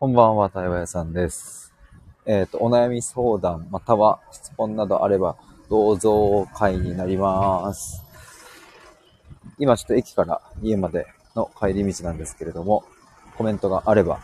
こんばんは、対話屋さんです。えっ、と、お悩み相談、または質問などあれば、どうぞ会になります。今ちょっと駅から家までの帰り道なんですけれども、コメントがあれば、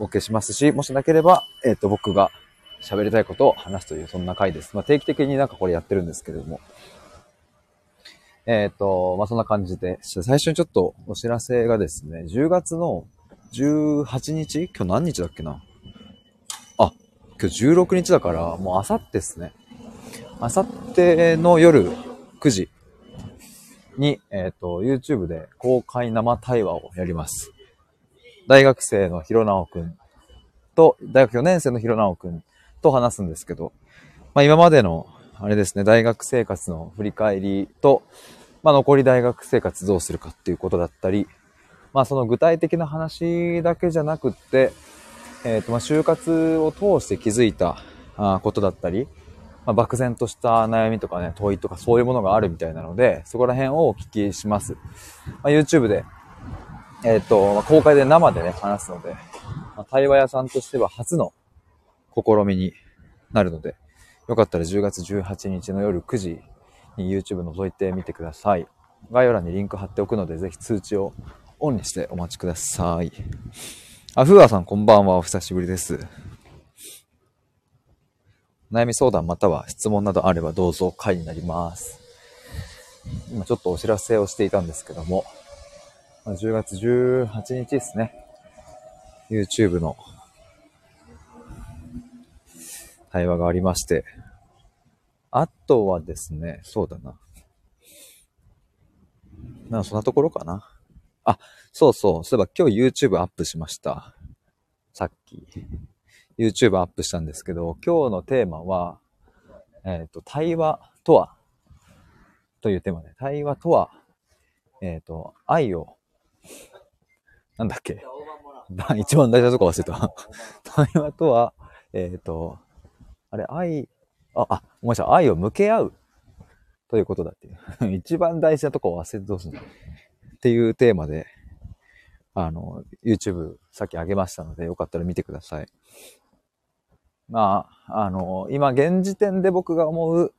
お受けしますし、もしなければ、えっ、と、僕が喋りたいことを話すという、そんな回です。まあ、定期的になんかこれやってるんですけれども、えっ、と、まあ、そんな感じで、最初にちょっとお知らせがですね、10月の18日？今日何日だっけな？あ、今日16日だから、もうあさってですね。あさっての夜9時に、えっ、と、YouTube で公開生対話をやります。大学生のひろなおくんと、大学4年生のひろなおくんと話すんですけど、まあ今までの、あれですね、大学生活の振り返りと、まあ残り大学生活どうするかっていうことだったり、まあその具体的な話だけじゃなくって、えっ、とまあ就活を通して気づいたことだったり、まあ、漠然とした悩みとかね、問いとかそういうものがあるみたいなので、そこら辺をお聞きします。まあ、YouTube で、えっ、と、ま公開で生でね、話すので、まあ、対話屋さんとしては初の試みになるので、よかったら10月18日の夜9時に YouTube 覗いてみてください。概要欄にリンク貼っておくので、ぜひ通知をオンにしてお待ちください。あ、ふうあさんこんばんは。お久しぶりです。悩み相談または質問などあればどうぞ会になります。今ちょっとお知らせをしていたんですけども、10月18日ですね。YouTube の対話がありまして、あとはですね、そうだな。なんかそんなところかな。あ、そうそう。そういえば今日 YouTube アップしました。さっき。YouTube アップしたんですけど、今日のテーマは、えっ、と、対話とは？というテーマで、対話とは、えっ、と、愛を、なんだっけ？一番大事なとこ忘れた。対話とは、えっ、と、あれ、愛、あ、あ、ごめんなさい、愛を向け合うということだっていう。一番大事なとこ忘れてどうすんの？っていうテーマで、あの、YouTube さっき上げましたので、よかったら見てください。まあ、あの、今現時点で僕が思う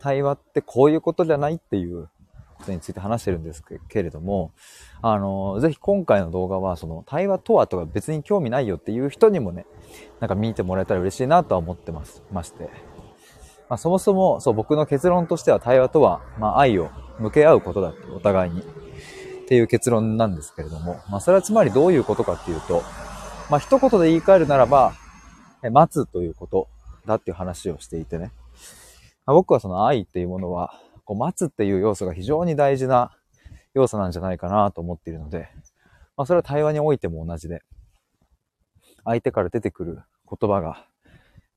対話ってこういうことじゃないっていうことについて話してるんですけれども、あの、ぜひ今回の動画は、その対話とはとか別に興味ないよっていう人にもね、なんか見てもらえたら嬉しいなとは思ってます、まして。まあ、そもそも、そう、僕の結論としては対話とは、まあ、愛を向け合うことだって、お互いに。っていう結論なんですけれども、まあ、それはつまりどういうことかっていうと、まあ、一言で言い換えるならば、待つということだっていう話をしていてね。まあ、僕はその愛っていうものは、こう待つっていう要素が非常に大事な要素なんじゃないかなと思っているので、まあ、それは対話においても同じで、相手から出てくる言葉が、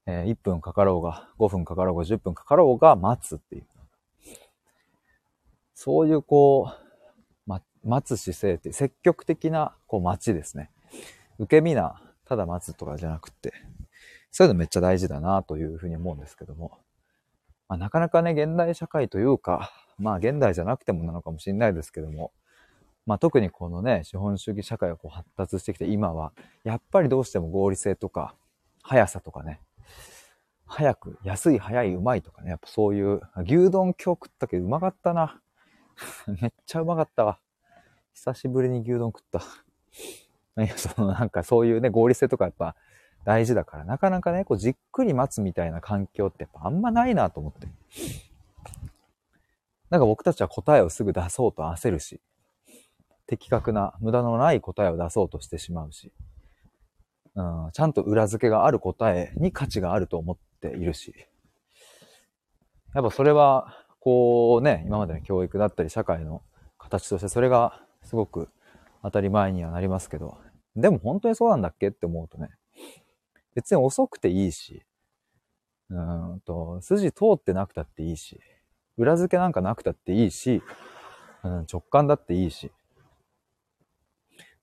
え1分かかろうが、5分かかろうが、10分かかろうが待つっていう。そういうこう、待つ姿勢って、積極的なこう待ちですね。受け身な、ただ待つとかじゃなくって、そういうのめっちゃ大事だなというふうに思うんですけども。まあ、なかなかね、現代社会というか、まあ現代じゃなくてもなのかもしれないですけども、まあ特にこのね、資本主義社会がこう発達してきて今は、やっぱりどうしても合理性とか、速さとかね、早く、安い、早い、うまいとかね、やっぱそういう、牛丼今日食ったけどうまかったな。めっちゃうまかったわ。久しぶりに牛丼食った。いや、そのなんかそういうね、合理性とかやっぱ大事だから、なかなかね、こうじっくり待つみたいな環境ってやっぱあんまないなと思って。なんか僕たちは答えをすぐ出そうと焦るし、的確な、無駄のない答えを出そうとしてしまうし、うん、ちゃんと裏付けがある答えに価値があると思っているし、やっぱそれは、こうね、今までの教育だったり社会の形としてそれがすごく当たり前にはなりますけど、でも本当にそうなんだっけって思うとね、別に遅くていいし、うんと、筋通ってなくたっていいし、裏付けなんかなくたっていいし、うん、直感だっていいし、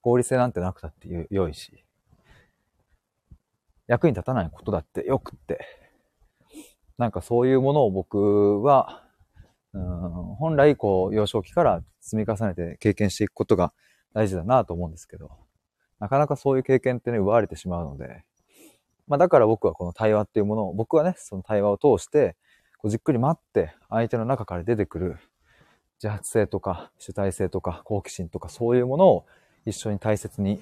合理性なんてなくたって良いし、役に立たないことだってよくって、なんかそういうものを僕は、うん、本来こう幼少期から積み重ねて経験していくことが大事だなと思うんですけど、なかなかそういう経験ってね、奪われてしまうので、まあだから僕はこの対話っていうものを、僕はね、その対話を通して、こうじっくり待って、相手の中から出てくる自発性とか主体性とか好奇心とかそういうものを一緒に大切に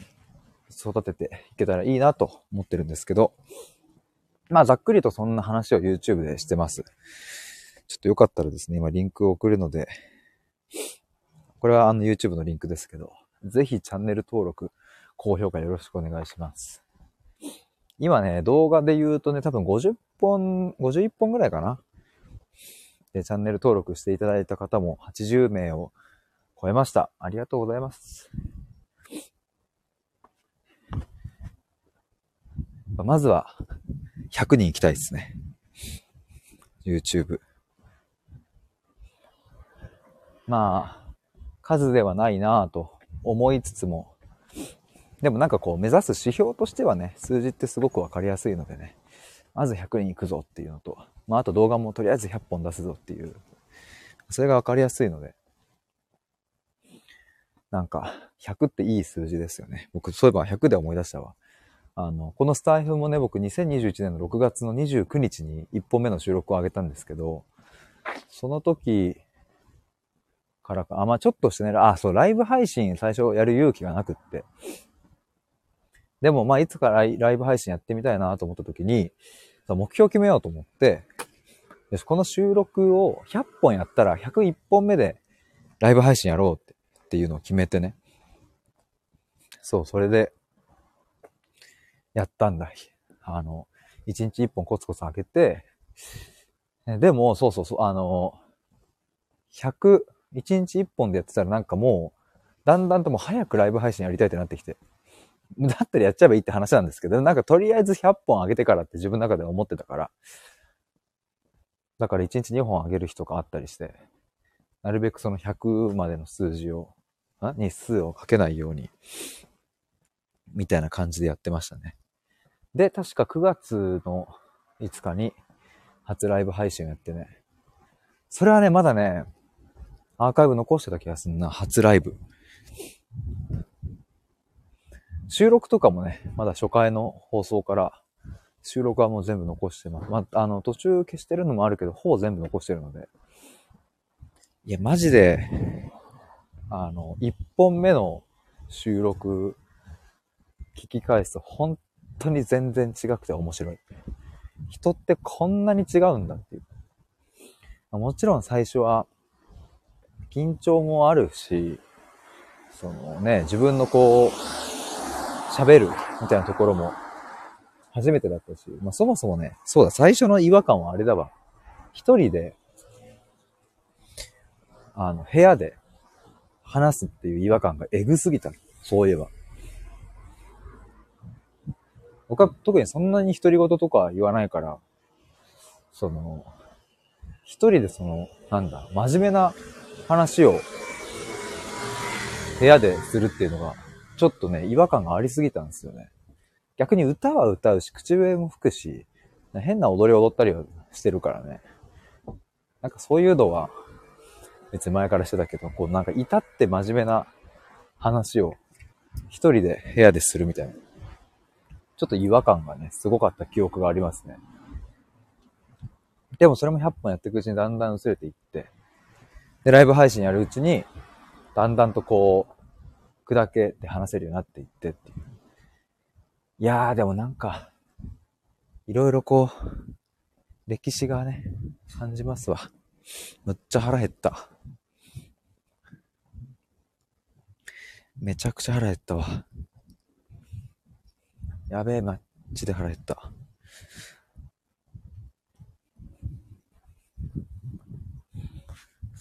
育てていけたらいいなと思ってるんですけど、まあざっくりとそんな話を YouTube でしてます。ちょっとよかったらですね、今リンクを送るので、これはあの YouTube のリンクですけど、ぜひチャンネル登録、高評価よろしくお願いします。今ね、動画で言うとね、多分50本、51本ぐらいかな。で、チャンネル登録していただいた方も80名を超えました。ありがとうございます。まずは、100人行きたいですね。YouTube。まあ、数ではないなぁと思いつつも、でもなんかこう目指す指標としてはね、数字ってすごくわかりやすいのでね、まず100人行くぞっていうのと、まああと動画もとりあえず100本出すぞっていう、それがわかりやすいので、なんか100っていい数字ですよね。僕そういえば100で思い出したわ。あの、このスタイフもね、僕2021年の6月の29日に1本目の収録を上げたんですけど、その時からか、あ、まあちょっとしてね、あ、そう、ライブ配信最初やる勇気がなくって。でも、まあいつかライブ配信やってみたいなと思った時に、目標決めようと思って、よし、この収録を100本やったら101本目でライブ配信やろうってっていうのを決めてね。そう、それで、やったんだ。あの、1日1本コツコツ開けて、でも、そうそうそう、あの、100、1日1本でやってたらなんかもう、だんだんともう早くライブ配信やりたいってなってきて。だったらやっちゃえばいいって話なんですけど、なんかとりあえず100本上げてからって自分の中で思ってたから、だから1日2本上げる日とかあったりして、なるべくその100までの数字を、日数をかけないように、みたいな感じでやってましたね。で、確か9月の5日に初ライブ配信をやってね。それはね、まだね、アーカイブ残してた気がすんな、初ライブ。収録とかもね、まだ初回の放送から収録はもう全部残してます。まあ、あの、途中消してるのもあるけど、ほぼ全部残してるので。いや、マジで、あの、1本目の収録聞き返すと本当に全然違くて面白い。人ってこんなに違うんだっていう。もちろん最初は緊張もあるし、そのね、自分のこう、喋るみたいなところも初めてだったし、まあそもそもね、そうだ、最初の違和感はあれだわ。一人で、あの、部屋で話すっていう違和感がエグすぎた。そういえば。僕は特にそんなに独り言とか言わないから、その、一人でその、なんだ、真面目な話を部屋でするっていうのが、ちょっとね、違和感がありすぎたんですよね。逆に歌は歌うし、口笛も吹くし、変な踊り踊ったりはしてるからね。なんかそういうのは、別に前からしてたけど、こうなんか至って真面目な話を一人で部屋でするみたいな。ちょっと違和感がね、すごかった記憶がありますね。でもそれも100本やっていくうちにだんだん薄れていって、で、ライブ配信やるうちに、だんだんとこう、砕けて話せるようになっていってっていう。いやー、でもなんか、いろいろこう、歴史がね、感じますわ。むっちゃ腹減った。めちゃくちゃ腹減ったわ。やべえ、マッチで腹減った。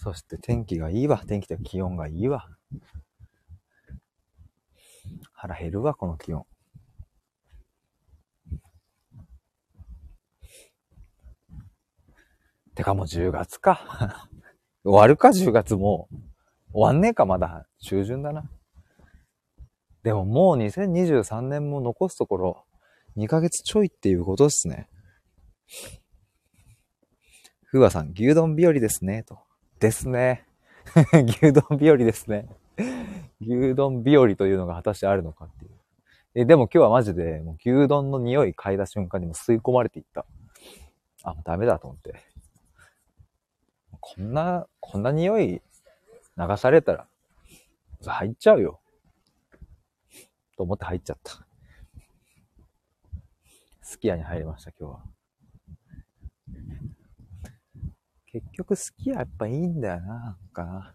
そして天気がいいわ。天気と気温がいいわ。腹減るわ、この気温。てかもう10月か。終わるか、10月もう。終わんねえか、まだ。中旬だな。でももう2023年も残すところ2ヶ月ちょいっていうことですね。ふわさん、牛丼日和ですね、と。ですね。牛丼日和ですね。牛丼日和というのが果たしてあるのかっていう。え、でも今日はマジで、もう牛丼の匂い嗅いだ瞬間にも吸い込まれていった。あ、ダメだと思って。こんな、こんな匂い流されたら、入っちゃうよ。と思って入っちゃった。すき家に入りました、今日は。結局すき家やっぱいいんだよな、なんかな。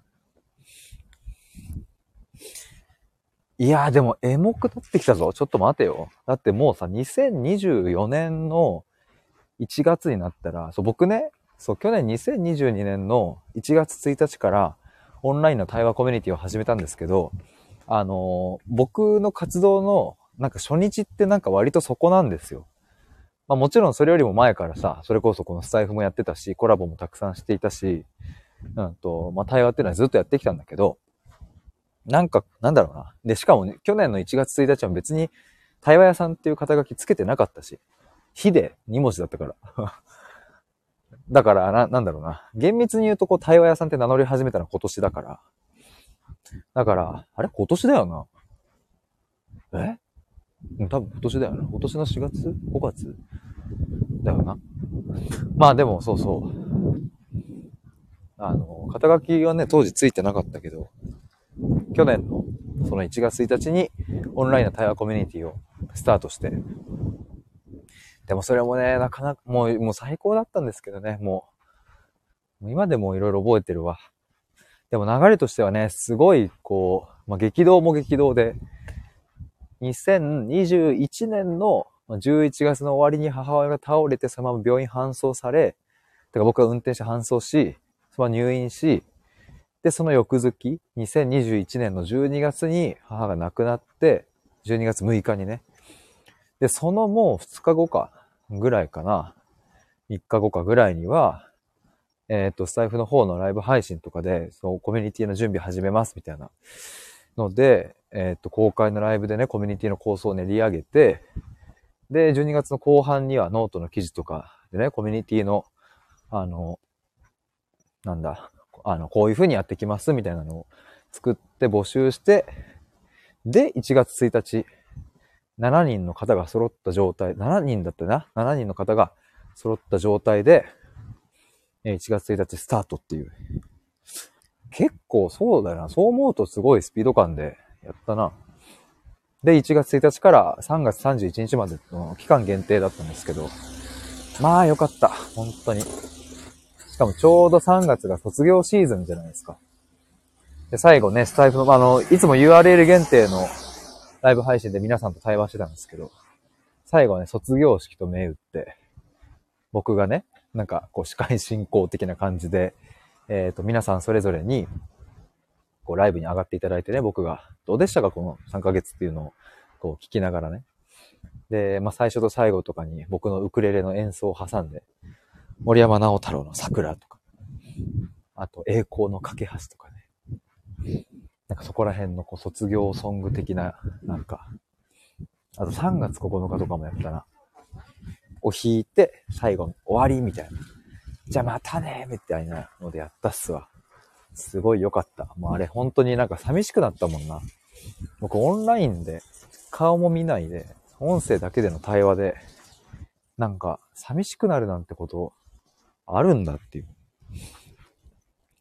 いやーでもエモくなってきたぞ。ちょっと待てよ。だってもうさ、2024年の1月になったら、そう、僕ね、そう、去年2022年の1月1日からオンラインの対話コミュニティを始めたんですけど、あのー、僕の活動のなんか初日ってなんか割とそこなんですよ。まあもちろんそれよりも前からさ、それこそこのスタイフもやってたし、コラボもたくさんしていたし、うんと、まあ対話っていうのはずっとやってきたんだけど、なんか、なんだろうな。で、しかもね、去年の1月1日は別に対話屋さんっていう肩書きつけてなかったし、火で2文字だったから。だから、な、なんだろうな。厳密に言うと、こう、対話屋さんって名乗り始めたのは今年だから。だから、あれ今年だよな。え？多分今年だよな。今年の4月 ?5 月だよな。まあでも、そうそう。あの、肩書きはね、当時ついてなかったけど、去年のその1月1日にオンラインの対話コミュニティをスタートして、でもそれもね、なかなか、もう、もう最高だったんですけどね、もう、もう今でもいろいろ覚えてるわ。でも流れとしてはね、すごい、こう、まあ、激動も激動で、2021年の11月の終わりに母親が倒れて、そのまま病院搬送され、てから僕は運転して搬送し、そのまま入院し、で、その翌月、2021年の12月に母が亡くなって、12月6日にね。で、そのもう2日後か、ぐらいかな。3日後かぐらいには、えっ、ー、と、スタイフの方のライブ配信とかで、そのコミュニティの準備始めますみたいなので、えっ、ー、と、公開のライブでね、コミュニティの構想を練り上げて、で、12月の後半にはノートの記事とかでね、コミュニティの、あの、なんだ、あの、こういう風にやってきますみたいなのを作って募集して、で、1月1日、7人の方が揃った状態、7人だったな ?7 人の方が揃った状態で、1月1日スタートっていう。結構そうだよな。そう思うとすごいスピード感でやったな。で、1月1日から3月31日までの期間限定だったんですけど、まあよかった。本当に。しかもちょうど3月が卒業シーズンじゃないですか。で、最後ね、スタイフの、あの、いつも URL 限定のライブ配信で皆さんと対話してたんですけど、最後はね、卒業式と銘打って、僕がね、なんか、こう、司会進行的な感じで、えっ、ー、と、皆さんそれぞれに、こう、ライブに上がっていただいてね、僕が、どうでしたか、この3ヶ月っていうのを、こう、聞きながらね。で、まあ、最初と最後とかに僕のウクレレの演奏を挟んで、森山直太朗の桜とか、あと栄光の架け橋とかね。なんかそこら辺のこう卒業ソング的な、なんか、あと3月9日とかもやったな。を弾いて、最後の終わりみたいな。じゃあまたねみたいなのでやったっすわ。すごい良かった。もうあれ本当になんか寂しくなったもんな。僕オンラインで顔も見ないで、音声だけでの対話で、なんか寂しくなるなんてことあるんだっていう。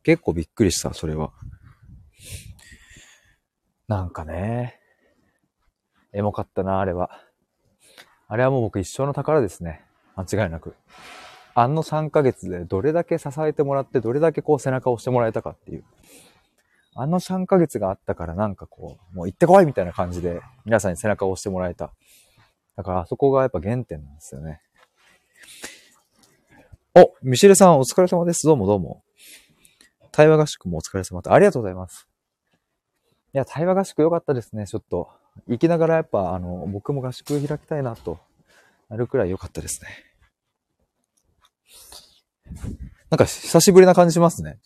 結構びっくりした、それは。なんかね、エモかったな、あれは。あれはもう僕一生の宝ですね。間違いなく。あの3ヶ月でどれだけ支えてもらって、どれだけこう背中を押してもらえたかっていう。あの3ヶ月があったからなんかこう、もう行ってこいみたいな感じで皆さんに背中を押してもらえた。だからあそこがやっぱ原点なんですよね。お、ミシルさんお疲れ様です。どうもどうも。対話合宿もお疲れ様と。ありがとうございます。いや、対話合宿良かったですね、ちょっと。行きながらやっぱ、あの、僕も合宿開きたいなと、なるくらい良かったですね。なんか久しぶりな感じしますね。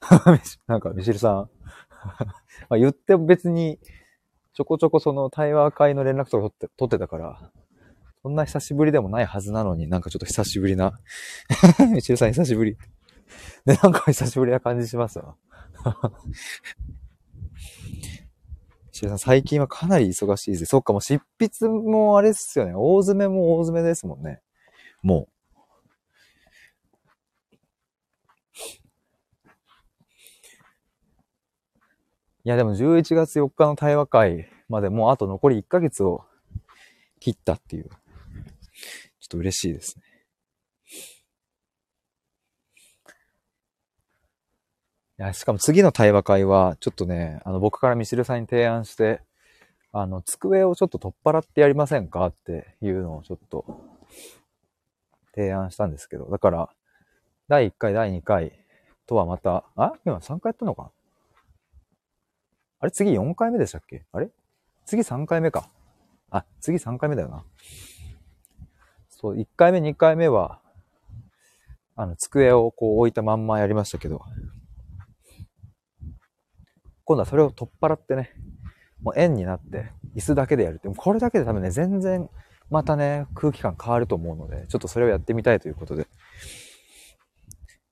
なんか、ミシルさん。ま言っても別に、ちょこちょこその対話会の連絡とか取って、取ってたから、そんな久しぶりでもないはずなのに、なんかちょっと久しぶりな。みちるさん久しぶり。ね、なんか久しぶりな感じしますわ。みちシルさん、最近はかなり忙しいぜ。そっか、もう執筆もあれっすよね。大詰めも大詰めですもんね。もう。いや、でも11月4日の対話会までもうあと残り1ヶ月を切ったっていう。ちょっと嬉しいですね。いや、しかも次の対話会は、ちょっとね、あの、僕からミシルさんに提案して、あの、机をちょっと取っ払ってやりませんかっていうのをちょっと、提案したんですけど、だから、第1回、第2回とはまた、あ今3回やったのかあれ次4回目でしたっけ？あれ？次3回目か。あ、次3回目だよな。そう、1回目、2回目は、あの、机をこう置いたまんまやりましたけど、今度はそれを取っ払ってね、もう円になって、椅子だけでやるって、これだけで多分ね、全然、またね、空気感変わると思うので、ちょっとそれをやってみたいということで。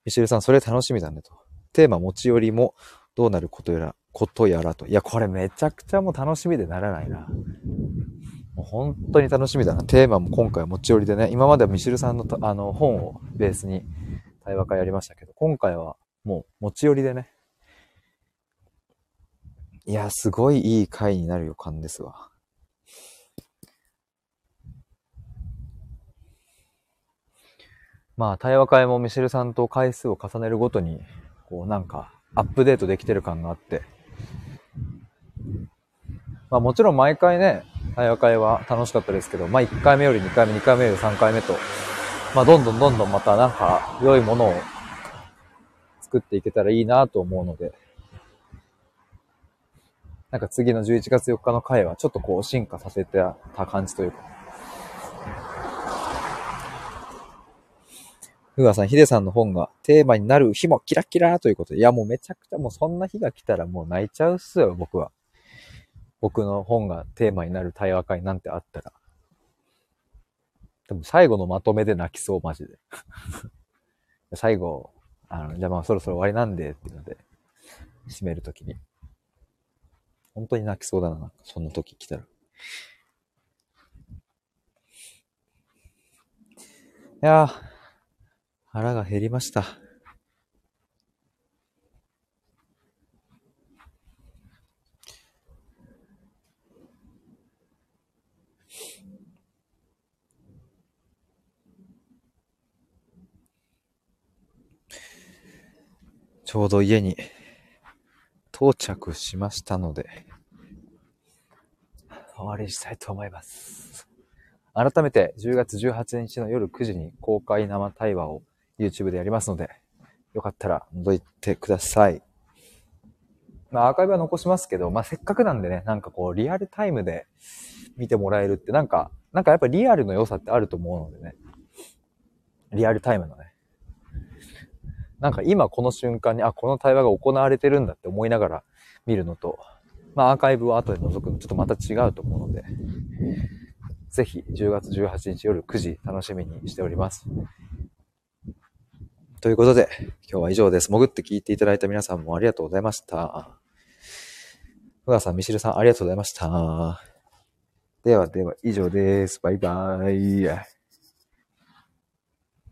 ミシルさん、それ楽しみだねと。テーマ持ち寄りもどうなることやら、ことやらと。いや、これめちゃくちゃもう楽しみでならないな。もう本当に楽しみだな。テーマも今回持ち寄りでね、今まではミシルさんのあの本をベースに対話会やりましたけど、今回はもう持ち寄りでね。いや、すごいいい回になる予感ですわ。まあ、対話会もミシルさんと回数を重ねるごとに、こうなんか、アップデートできてる感があって、まあもちろん毎回ね、対話会は楽しかったですけど、まあ1回目より2回目、2回目より3回目と、まあどんどんどんどんまたなんか良いものを作っていけたらいいなと思うので、なんか次の11月4日の回はちょっとこう進化させてた感じというか、ふわさん、ヒデさんの本がテーマになる日もキラキラということで、いやもうめちゃくちゃもうそんな日が来たらもう泣いちゃうっすよ、僕は。僕の本がテーマになる対話会なんてあったら。でも最後のまとめで泣きそう、マジで。最後、あの、じゃあまあそろそろ終わりなんでっていうので、締めるときに。本当に泣きそうだな、そんな時来たら。いやー、腹が減りました。ちょうど家に到着しましたので、終わりにしたいと思います。改めて10月18日の夜9時に公開生対話を YouTube でやりますので、よかったら覗いてください。まあ、アーカイブは残しますけど、まあ、せっかくなんでね、なんかこう、リアルタイムで見てもらえるって、なんか、なんかやっぱリアルの良さってあると思うのでね。リアルタイムのね。なんか今この瞬間に、あ、この対話が行われてるんだって思いながら見るのと、まあアーカイブを後で覗くのちょっとまた違うと思うので、ぜひ10月18日夜9時楽しみにしております。ということで、今日は以上です。潜って聞いていただいた皆さんもありがとうございました。ふがさん、みしるさん、ありがとうございました。ではでは、以上です。バイバーイ。